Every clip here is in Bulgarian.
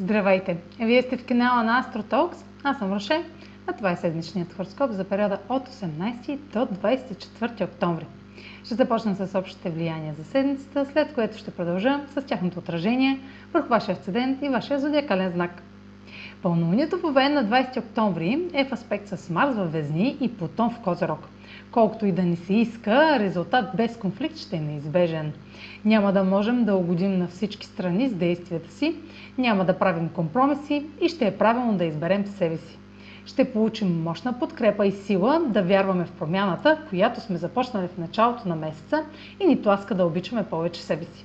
Здравейте! Вие сте в канала на AstroTalks. Аз съм Роше, а това е седмичният хороскоп за периода от 18 до 24 октомври. Ще започна с общите влияния за седмицата, след което ще продължа с тяхното отражение върху вашия асцендент и вашия зодиакален знак. Пълнолунието в на 20 октомври е в аспект с Марс във Везни и Плутон в Козерог. Колкото и да ни се иска, резултат без конфликт ще е неизбежен. Няма да можем да угодим на всички страни с действията си, няма да правим компромиси и ще е правилно да изберем себе си. Ще получим мощна подкрепа и сила да вярваме в промяната, която сме започнали в началото на месеца и ни тласка да обичаме повече себе си.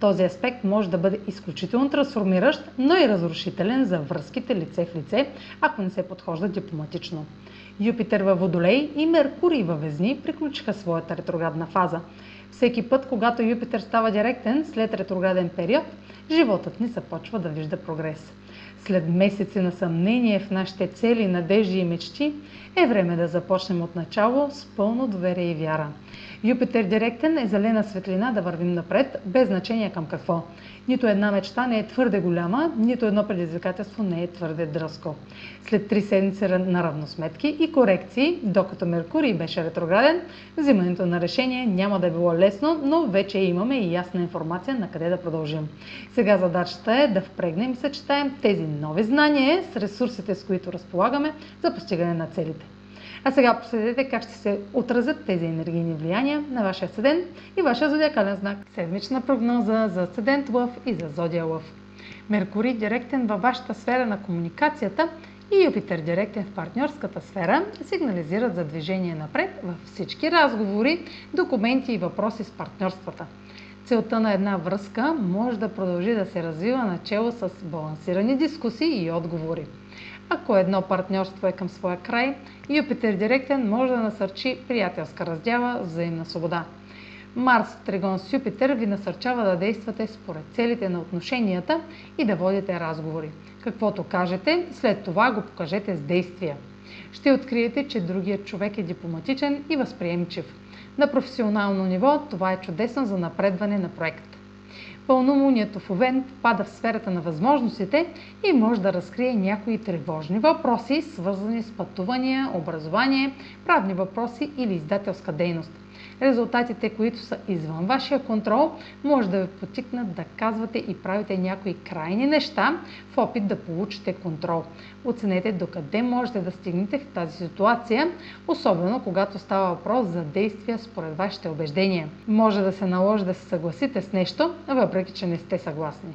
Този аспект може да бъде изключително трансформиращ, но и разрушителен за връзките лице в лице, ако не се подхожда дипломатично. Юпитер във Водолей и Меркурий във Везни приключиха своята ретроградна фаза. Всеки път, когато Юпитер става директен след ретрограден период, животът ни започва да вижда прогрес. След месеци на съмнение в нашите цели, надежди и мечти, е време да започнем от начало с пълно доверие и вяра. Юпитер директен е зелена светлина да вървим напред, без значение към какво. Нито една мечта не е твърде голяма, нито едно предизвикателство не е твърде дръско. След три седмици на равносметки и корекции, докато Меркурий беше ретрограден, взимането на решение няма да е било лесно, но вече имаме и ясна информация на къде да продължим. Сега задачата е да впрегнем и съчетаем тези нови знания с ресурсите, с които разполагаме за постигане на целите. А сега последете как ще се отразят тези енергийни влияния на вашия седент и вашия зодиакален знак. Седмична прогноза за седент Лъв и за зодия Лъв. Меркурий директен във вашата сфера на комуникацията и Юпитер директен в партньорската сфера сигнализират за движение напред във всички разговори, документи и въпроси с партньорствата. Целта на една връзка може да продължи да се развива начало с балансирани дискусии и отговори. Ако едно партньорство е към своя край, Юпитер директен може да насърчи приятелска раздяла, взаимна свобода. Марс тригон с Юпитер ви насърчава да действате според целите на отношенията и да водите разговори. Каквото кажете, след това го покажете с действия. Ще откриете, че другият човек е дипломатичен и възприемчив. На професионално ниво това е чудесно за напредване на проект. Пълномунието в Овен пада в сферата на възможностите и може да разкрие някои тревожни въпроси, свързани с пътувания, образование, правни въпроси или издателска дейност. Резултатите, които са извън вашия контрол, може да ви потикнат да казвате и правите някои крайни неща в опит да получите контрол. Оценете докъде можете да стигнете в тази ситуация, особено когато става въпрос за действия според вашите убеждения. Може да се наложи да се съгласите с нещо, въпреки че не сте съгласни.